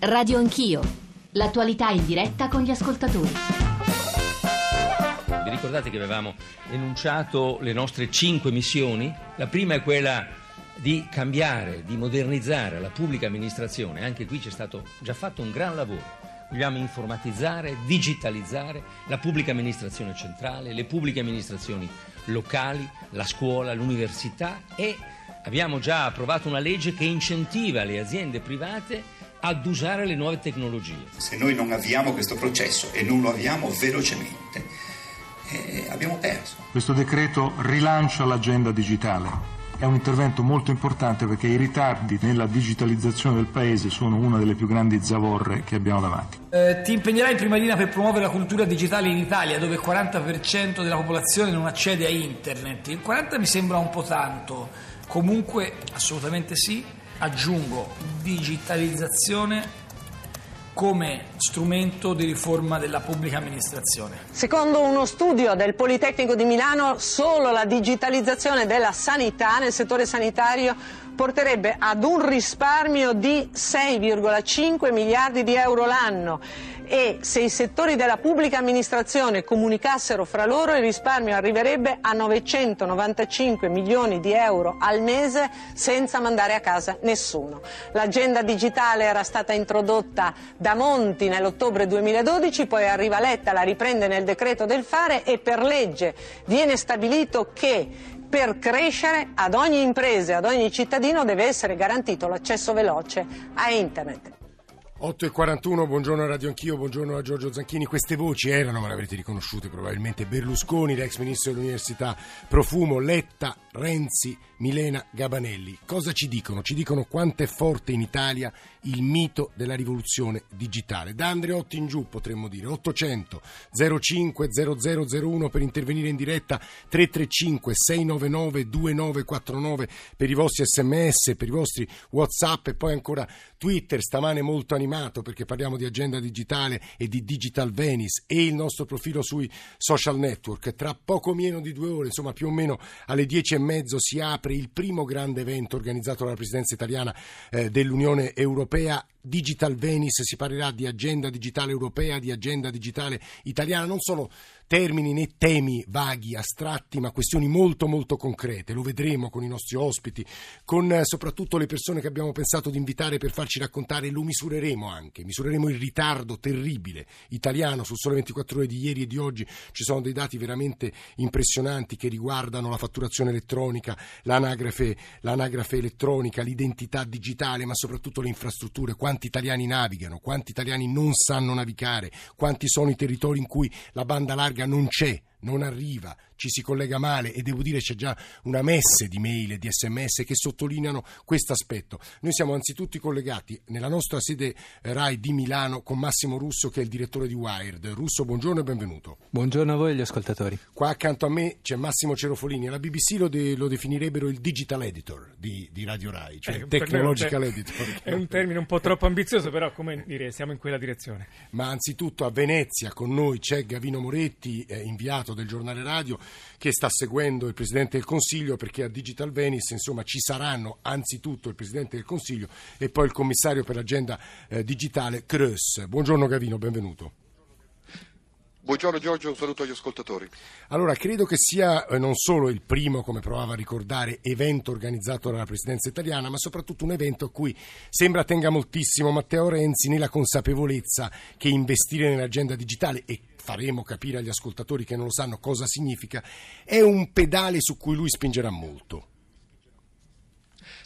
Radio Anch'io. L'attualità in diretta con gli ascoltatori. Vi ricordate che avevamo enunciato le nostre cinque missioni? La prima è quella di cambiare, di modernizzare la pubblica amministrazione. Anche qui c'è stato già fatto un gran lavoro. Vogliamo informatizzare, digitalizzare la pubblica amministrazione centrale, le pubbliche amministrazioni locali, la scuola, l'università e abbiamo già approvato una legge che incentiva le aziende private ad usare le nuove tecnologie. Se noi non avviamo questo processo e non lo avviamo velocemente, eh, abbiamo perso. Questo decreto rilancia l'agenda digitale. È un intervento molto importante perché i ritardi nella digitalizzazione del Paese sono una delle più grandi zavorre che abbiamo davanti. Eh, ti impegnerai in prima linea per promuovere la cultura digitale in Italia, dove il 40% della popolazione non accede a internet. Il 40% mi sembra un po' tanto, comunque assolutamente sì. Aggiungo digitalizzazione come strumento di riforma della pubblica amministrazione. Secondo uno studio del Politecnico di Milano, solo la digitalizzazione della sanità nel settore sanitario porterebbe ad un risparmio di 6,5 miliardi di euro l'anno e se i settori della pubblica amministrazione comunicassero fra loro il risparmio arriverebbe a 995 milioni di euro al mese senza mandare a casa nessuno. L'agenda digitale era stata introdotta da Monti nell'ottobre 2012, poi arriva Letta, la riprende nel decreto del fare e per legge viene stabilito che per crescere ad ogni impresa e ad ogni cittadino deve essere garantito l'accesso veloce a Internet. 8 e 41, buongiorno a Radio Anch'io, buongiorno a Giorgio Zanchini. Queste voci erano, ma le avrete riconosciute probabilmente, Berlusconi, l'ex ministro dell'Università, Profumo, Letta, Renzi, Milena, Gabanelli. Cosa ci dicono? Ci dicono quanto è forte in Italia il mito della rivoluzione digitale. Da Andreotti in giù potremmo dire 800 05 0001 per intervenire in diretta, 335 699 2949 per i vostri sms, per i vostri whatsapp e poi ancora Twitter, stamane molto animato perché parliamo di agenda digitale e di Digital Venice e il nostro profilo sui social network. Tra poco meno di due ore, insomma più o meno alle 10 e mezzo si apre il primo grande evento organizzato dalla Presidenza italiana eh, dell'Unione Europea Europea Digital Venice, si parlerà di agenda digitale europea, di agenda digitale italiana, non sono termini né temi vaghi, astratti, ma questioni molto molto concrete. Lo vedremo con i nostri ospiti, con eh, soprattutto le persone che abbiamo pensato di invitare per farci raccontare, lo misureremo anche, misureremo il ritardo terribile italiano sul sole 24 ore di ieri e di oggi. Ci sono dei dati veramente impressionanti che riguardano la fatturazione elettronica, l'anagrafe, l'anagrafe elettronica, l'identità digitale, ma soprattutto le infrastrutture, quanti italiani navigano, quanti italiani non sanno navigare, quanti sono i territori in cui la banda larga non c'è non arriva, ci si collega male e devo dire c'è già una messe di mail e di sms che sottolineano questo aspetto. Noi siamo anzitutto collegati nella nostra sede RAI di Milano con Massimo Russo che è il direttore di Wired. Russo, buongiorno e benvenuto. Buongiorno a voi e agli ascoltatori. Qua accanto a me c'è Massimo Cerofolini e la BBC lo, de- lo, definirebbero il digital editor di, di Radio RAI, cioè eh, technological editor. È un termine un po' troppo ambizioso, però come dire, siamo in quella direzione. Ma anzitutto a Venezia con noi c'è Gavino Moretti, eh, inviato del giornale radio che sta seguendo il Presidente del Consiglio perché a Digital Venice insomma, ci saranno anzitutto il Presidente del Consiglio e poi il Commissario per l'agenda eh, digitale Kröss. Buongiorno Gavino, benvenuto. Buongiorno Giorgio, un saluto agli ascoltatori. Allora, credo che sia eh, non solo il primo, come provava a ricordare, evento organizzato dalla Presidenza italiana, ma soprattutto un evento a cui sembra tenga moltissimo Matteo Renzi nella consapevolezza che investire nell'agenda digitale e faremo capire agli ascoltatori che non lo sanno cosa significa, è un pedale su cui lui spingerà molto.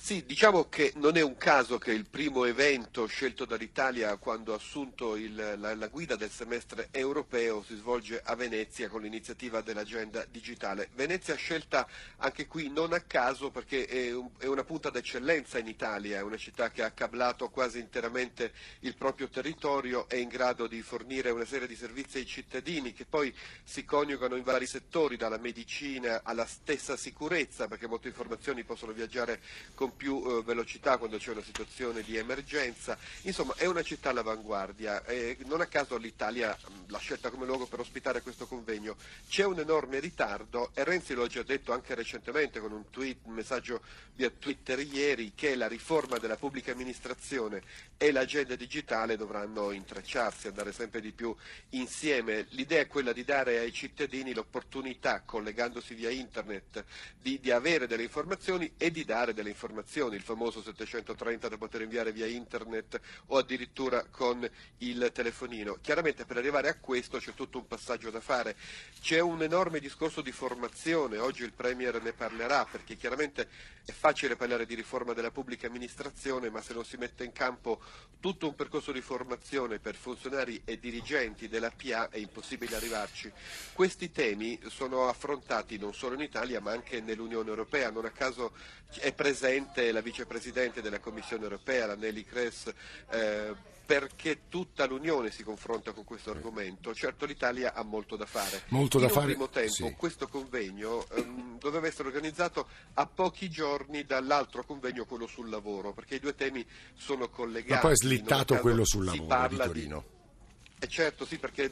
Sì, diciamo che non è un caso che il primo evento scelto dall'Italia quando ha assunto il, la, la, guida del semestre europeo si svolge a Venezia con l'iniziativa dell'agenda digitale. Venezia scelta anche qui non a caso perché è, un, è una punta d'eccellenza in Italia, è una città che ha cablato quasi interamente il proprio territorio, è in grado di fornire una serie di servizi ai cittadini che poi si coniugano in vari settori, dalla medicina alla stessa sicurezza, perché molte informazioni possono viaggiare con con più eh, velocità quando c'è una situazione di emergenza. Insomma, è una città all'avanguardia. E non a caso l'Italia l'ha scelta come luogo per ospitare questo convegno. C'è un enorme ritardo e Renzi lo ha già detto anche recentemente con un, tweet, un messaggio via Twitter ieri che la riforma della pubblica amministrazione e l'agenda digitale dovranno intrecciarsi, andare sempre di più insieme. L'idea è quella di dare ai cittadini l'opportunità, collegandosi via internet, di, di avere delle informazioni e di dare delle informazioni, il famoso 730 da poter inviare via internet o addirittura con il telefonino. Chiaramente per arrivare a questo c'è tutto un passaggio da fare. C'è un enorme discorso di formazione, oggi il Premier ne parlerà perché chiaramente è facile parlare di riforma della pubblica amministrazione, ma se non si mette in campo tutto un percorso di formazione per funzionari e dirigenti della PA è impossibile arrivarci. Questi temi sono affrontati non solo in Italia ma anche nell'Unione Europea, non a caso è presente la vicepresidente della Commissione Europea, la Nelly Kress, eh, perché tutta l'Unione si confronta con questo argomento. Certo l'Italia ha molto da fare. Molto In da un fare, primo tempo sì. questo convegno ehm, doveva essere organizzato a pochi giorni dall'altro convegno, quello sul lavoro, perché i due temi sono collegati. Ma poi è slittato quello sul lavoro di Torino. Eh certo, sì, perché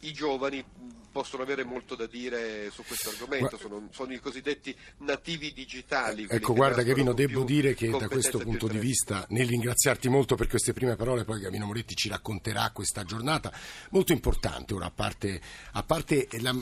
i giovani possono avere molto da dire su questo argomento, sono, sono i cosiddetti nativi digitali. Ecco, guarda Gavino, devo dire che da questo punto di vista, nel ringraziarti molto per queste prime parole, poi Gavino Moretti ci racconterà questa giornata molto importante. Ora, a parte, a parte la,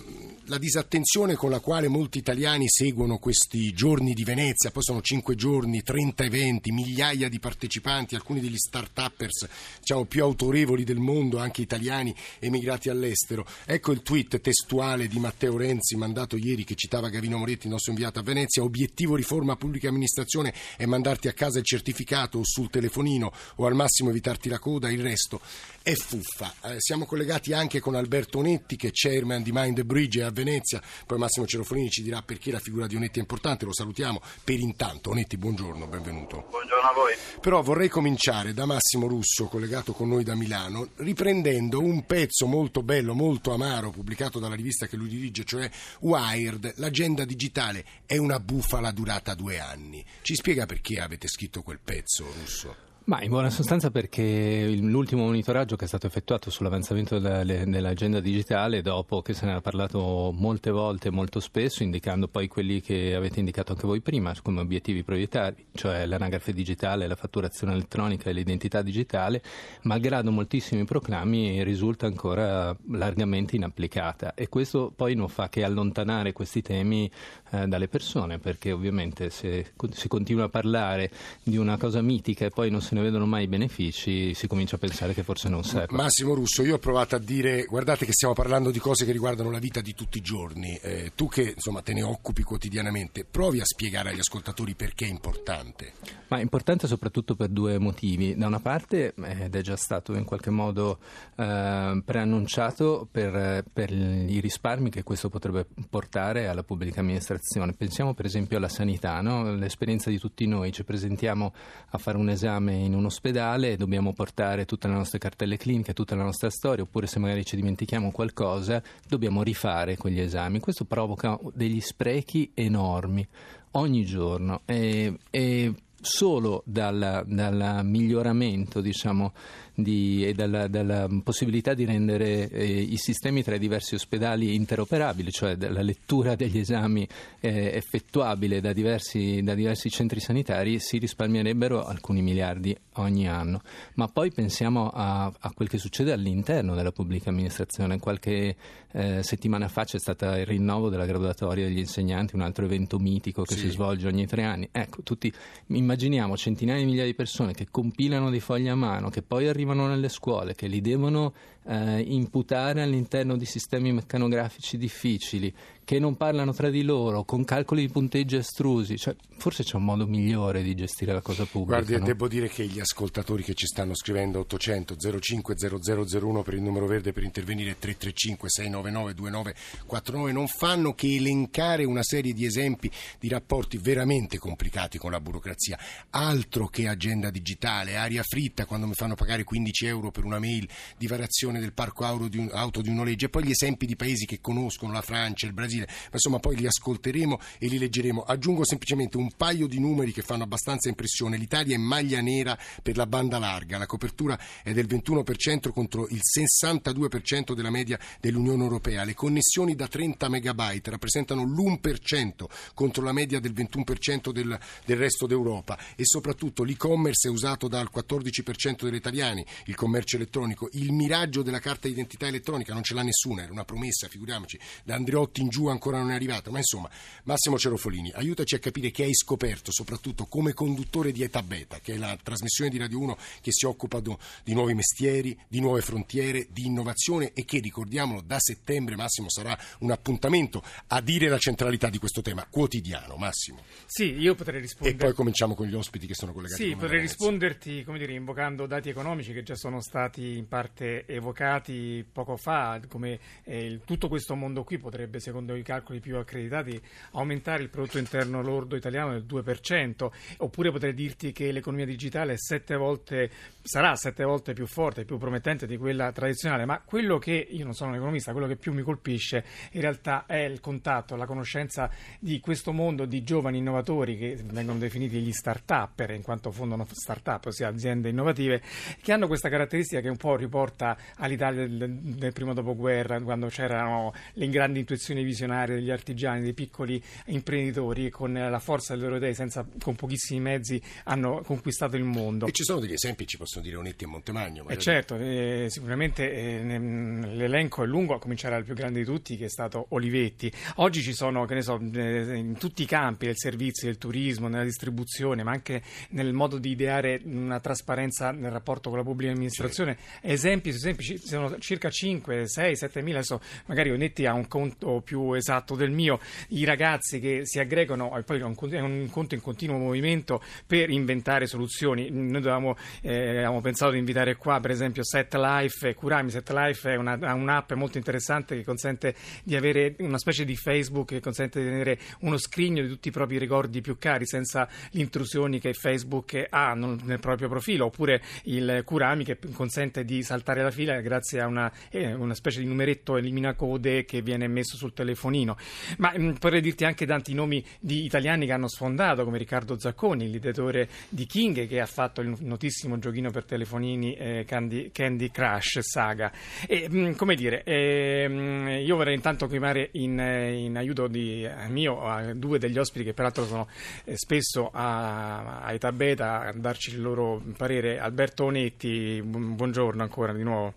la disattenzione con la quale molti italiani seguono questi giorni di Venezia, poi sono cinque giorni, 30 eventi, migliaia di partecipanti, alcuni degli start-uppers diciamo, più autorevoli del mondo, anche italiani emigrati all'estero. Ecco il tweet testuale di Matteo Renzi mandato ieri che citava Gavino Moretti, il nostro inviato a Venezia. Obiettivo riforma pubblica amministrazione è mandarti a casa il certificato o sul telefonino o al massimo evitarti la coda, il resto è fuffa. Eh, siamo collegati anche con Alberto Onetti che è chairman di Mind the Bridge a Venezia, poi Massimo Cerofolini ci dirà perché la figura di Onetti è importante, lo salutiamo per intanto. Onetti, buongiorno, benvenuto. Buongiorno a voi. Però vorrei cominciare da Massimo Russo, collegato con noi da Milano, riprendendo un pezzo molto bello, molto amaro, pubblicato dalla rivista che lui dirige, cioè Wired, l'agenda digitale è una bufala durata due anni. Ci spiega perché avete scritto quel pezzo, Russo? Ma in buona sostanza perché l'ultimo monitoraggio che è stato effettuato sull'avanzamento dell'agenda digitale, dopo che se ne era parlato molte volte, molto spesso, indicando poi quelli che avete indicato anche voi prima come obiettivi prioritari, cioè l'anagrafe digitale, la fatturazione elettronica e l'identità digitale, malgrado moltissimi proclami risulta ancora largamente inapplicata. E questo poi non fa che allontanare questi temi eh, dalle persone, perché ovviamente se si continua a parlare di una cosa mitica e poi non se ne vedono mai i benefici, si comincia a pensare che forse non serve. Massimo Russo, io ho provato a dire, guardate che stiamo parlando di cose che riguardano la vita di tutti i giorni, Eh, tu che insomma te ne occupi quotidianamente, provi a spiegare agli ascoltatori perché è importante. Ma è importante soprattutto per due motivi. Da una parte, eh, ed è già stato in qualche modo eh, preannunciato per, per i risparmi che questo potrebbe portare alla pubblica amministrazione. Pensiamo per esempio alla sanità, no? l'esperienza di tutti noi. Ci presentiamo a fare un esame in un ospedale dobbiamo portare tutte le nostre cartelle cliniche, tutta la nostra storia, oppure se magari ci dimentichiamo qualcosa, dobbiamo rifare quegli esami. Questo provoca degli sprechi enormi ogni giorno e, e solo dal, dal miglioramento diciamo, di- e dalla, dalla possibilità di rendere eh, i sistemi tra i diversi ospedali interoperabili, cioè dalla lettura degli esami eh, effettuabile da diversi, da diversi centri sanitari, si risparmierebbero alcuni miliardi ogni anno. Ma poi pensiamo a, a quel che succede all'interno della pubblica amministrazione. Qualche eh, settimana fa c'è stato il rinnovo della graduatoria degli insegnanti, un altro evento mitico che Sì. si svolge ogni tre anni. Ecco, tutti immaginiamo centinaia di migliaia di persone che compilano dei fogli a mano, che poi arrivano nelle scuole, che li devono eh, imputare all'interno di sistemi meccanografici difficili, che non parlano tra di loro, con calcoli di punteggi astrusi. Cioè, forse c'è un modo migliore di gestire la cosa pubblica. Guardi, no? devo dire che gli ascoltatori che ci stanno scrivendo 800 05 0001 per il numero verde per intervenire 335 699 2949 non fanno che elencare una serie di esempi di rapporti veramente complicati con la burocrazia. Altro che agenda digitale, aria fritta quando mi fanno pagare 15 euro per una mail di variazione del parco auto di un, auto di un noleggio e poi gli esempi di paesi che conoscono, la Francia, il Brasile, ma insomma poi li ascolteremo e li leggeremo. Aggiungo semplicemente un paio di numeri che fanno abbastanza impressione. L'Italia è maglia nera per la banda larga, la copertura è del 21% contro il 62% della media dell'Unione Europea. Le connessioni da 30 megabyte rappresentano l'1% contro la media del 21% del, del resto d'Europa. E soprattutto l'e-commerce è usato dal 14% degli italiani, il commercio elettronico, il miraggio della carta d'identità elettronica non ce l'ha nessuno, era una promessa, figuriamoci, da Andreotti in giù ancora non è arrivata, ma insomma Massimo Cerofolini, aiutaci a capire che hai scoperto soprattutto come conduttore di Eta Beta, che è la trasmissione di Radio 1 che si occupa do, di nuovi mestieri, di nuove frontiere, di innovazione e che, ricordiamolo, da settembre Massimo sarà un appuntamento a dire la centralità di questo tema quotidiano. Massimo. Sì, io potrei rispondere. E poi cominciamo con gli ospiti che sono collegati. Sì, potrei risponderti, come dire, invocando dati economici che già sono stati in parte evocati poco fa, come eh, il, tutto questo mondo qui potrebbe, secondo i calcoli più accreditati, aumentare il prodotto interno lordo italiano del 2%, oppure potrei dirti che l'economia digitale è sette volte, sarà sette volte più forte, più promettente di quella tradizionale, ma quello che, io non sono un economista, quello che più mi colpisce in realtà è il contatto, la conoscenza di questo mondo di giovani innovatori che vengono definiti gli start-upper, in quanto fondano start-up, ossia aziende innovative, che hanno questa caratteristica che un po' riporta all'Italia del, del primo dopoguerra, quando c'erano le grandi intuizioni visionarie degli artigiani, dei piccoli imprenditori che con la forza delle loro idee, senza, con pochissimi mezzi, hanno conquistato il mondo. E ci sono degli esempi, ci possono dire Onetti e Montemagno. Eh certo, eh, sicuramente eh, l'elenco è lungo, a cominciare dal più grande di tutti che è stato Olivetti. Oggi ci sono, che ne so, eh, in tutti i campi del servizio, del turismo, nella distribuzione, ma anche nel modo di ideare una trasparenza nel rapporto con la pubblica amministrazione. Sì. Esempi su esempi, ci sono circa 5, 6, 7 mila, adesso magari Onetti ha un conto più esatto del mio, i ragazzi che si aggregano, e poi è un, un conto in continuo movimento per inventare soluzioni. Noi dovevamo, eh, avevamo pensato di invitare qua per esempio Set Life, Curami Set Life è una, un'app molto interessante che consente di avere una specie di Facebook che consente di tenere uno scrigno di tutti i propri ricordi più cari senza le intrusioni che Facebook ha nel proprio profilo, oppure il Curami che consente di saltare la fila grazie a una, eh, una specie di numeretto eliminacode che viene messo sul telefonino. Ma mh, mm, potrei dirti anche tanti nomi di italiani che hanno sfondato, come Riccardo Zacconi, l'ideatore di King, che ha fatto il notissimo giochino per telefonini eh, Candy, Candy, Crush Saga. E, mh, mm, come dire, eh, mm, io vorrei intanto chiamare in, in aiuto di, eh, mio a due degli ospiti che peraltro sono eh, spesso a, a Eta Beta a darci il loro parere. Alberto Onetti, buongiorno ancora di nuovo.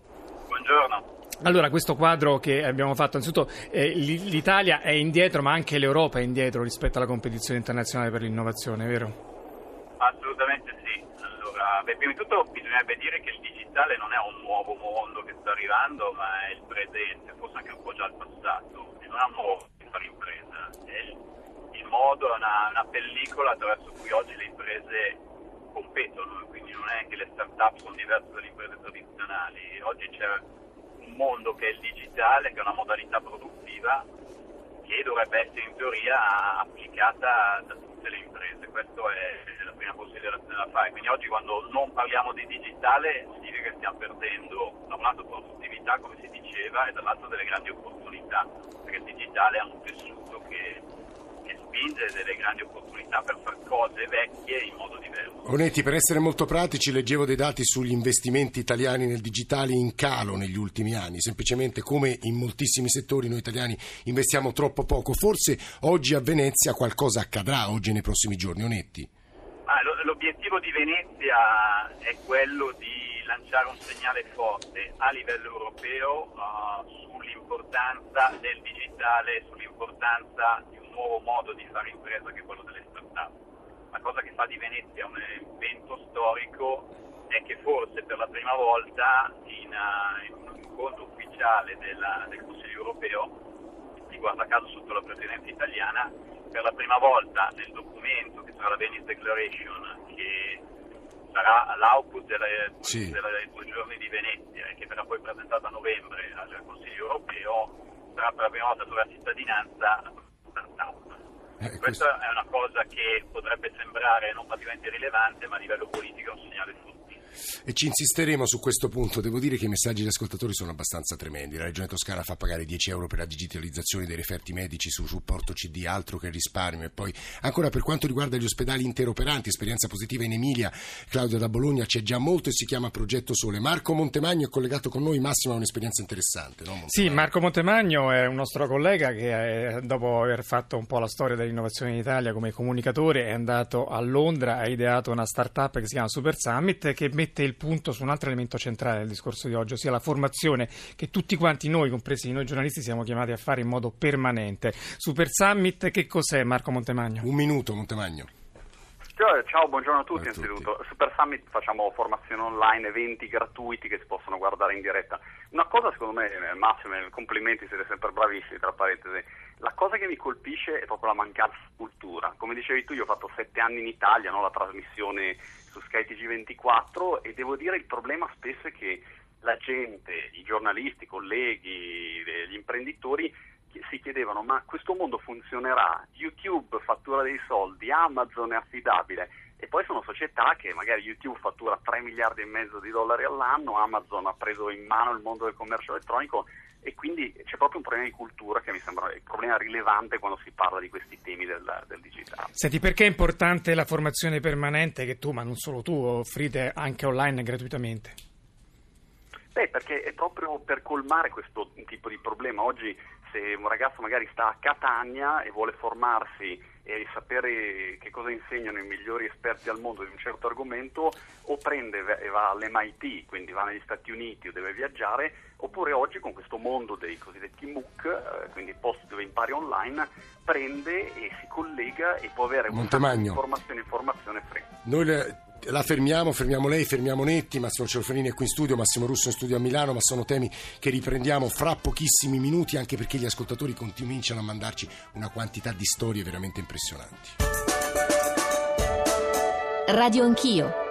Buongiorno. Allora, questo quadro che abbiamo fatto, innanzitutto eh, l'Italia è indietro, ma anche l'Europa è indietro rispetto alla competizione internazionale per l'innovazione, vero? Assolutamente sì. Beh, prima di tutto bisognerebbe dire che il digitale non è un nuovo mondo che sta arrivando, ma è il presente, forse anche un po' già il passato. E non è un nuovo per fare impresa, il, il modo, è una, una pellicola attraverso cui oggi le imprese competono, quindi non è che le start-up sono diverse dalle imprese tradizionali. Oggi c'è un mondo che è il digitale, che è una modalità produttiva che dovrebbe essere in teoria applicata da tutte le imprese. Questa è la prima considerazione da fare. Quindi oggi quando non parliamo di digitale significa che stiamo perdendo da un lato produttività, come si diceva, e dall'altro delle grandi opportunità, perché il digitale ha un tessuto che spinge delle grandi opportunità per fare cose vecchie in modo diverso. Onetti, per essere molto pratici, leggevo dei dati sugli investimenti italiani nel digitale in calo negli ultimi anni, semplicemente come in moltissimi settori noi italiani investiamo troppo poco. Forse oggi a Venezia qualcosa accadrà, oggi nei prossimi giorni, Onetti? Ah, l'obiettivo di Venezia è quello di lanciare un segnale forte a livello europeo uh, sull'importanza del digitale, sull'importanza di nuovo modo di fare impresa che è quello delle start-up. La cosa che fa di Venezia un evento storico è che forse per la prima volta in, uh, in un incontro ufficiale della, del Consiglio europeo, di guarda caso sotto la presidenza italiana, per la prima volta nel documento che sarà la Venice Declaration, che sarà l'output delle, sì. delle due giorni di Venezia e che verrà poi presentata a novembre al Consiglio europeo, sarà per la prima volta sulla cittadinanza. Eh, Questa è una cosa che potrebbe sembrare non praticamente rilevante, ma a livello politico è un segnale tutti. E ci insisteremo su questo punto. Devo dire che i messaggi degli ascoltatori sono abbastanza tremendi. La Regione Toscana fa pagare 10 euro per la digitalizzazione dei referti medici su supporto CD, altro che risparmio. E poi, ancora per quanto riguarda gli ospedali interoperanti, esperienza positiva in Emilia, Claudio da Bologna c'è già molto e si chiama Progetto Sole. Marco Montemagno è collegato con noi. Massimo ha un'esperienza interessante, no? Sì, Marco Montemagno è un nostro collega che è, dopo aver fatto un po' la storia dell'innovazione in Italia come comunicatore è andato a Londra, ha ideato una startup che si chiama Super Summit che mette il punto su un altro elemento centrale del discorso di oggi, ossia la formazione che tutti quanti noi, compresi noi giornalisti, siamo chiamati a fare in modo permanente. Super Summit che cos'è Marco Montemagno? Un minuto Montemagno. Ciao, buongiorno a tutti, a tutti. innanzitutto. Super Summit facciamo formazione online, eventi gratuiti che si possono guardare in diretta. Una cosa secondo me, Massimo, complimenti, siete sempre bravissimi, tra parentesi. La cosa che mi colpisce è proprio la mancanza di cultura. Come dicevi tu, io ho fatto sette anni in Italia, no? la trasmissione su Sky TG24 e devo dire il problema spesso è che la gente, i giornalisti, i colleghi, gli imprenditori si chiedevano ma questo mondo funzionerà? YouTube fattura dei soldi, Amazon è affidabile e poi sono società che magari YouTube fattura 3 miliardi e mezzo di dollari all'anno, Amazon ha preso in mano il mondo del commercio elettronico e quindi c'è proprio un problema di cultura che mi sembra un problema rilevante quando si parla di questi temi del, del digitale. Senti, perché è importante la formazione permanente che tu, ma non solo tu, offrite anche online gratuitamente? Beh, perché è proprio per colmare questo tipo di problema. Oggi se un ragazzo magari sta a Catania e vuole formarsi e sapere che cosa insegnano i migliori esperti al mondo di un certo argomento, o prende e va all'MIT, quindi va negli Stati Uniti o deve viaggiare, oppure oggi con questo mondo dei cosiddetti MOOC, eh, quindi post dove impari online, prende e si collega e può avere Montemagno. informazione informazione free. La fermiamo, fermiamo lei, fermiamo Netti, Massimo Cerofanini è qui in studio, Massimo Russo in studio a Milano, ma sono temi che riprendiamo fra pochissimi minuti anche perché gli ascoltatori cominciano a mandarci una quantità di storie veramente impressionanti. Radio Anch'io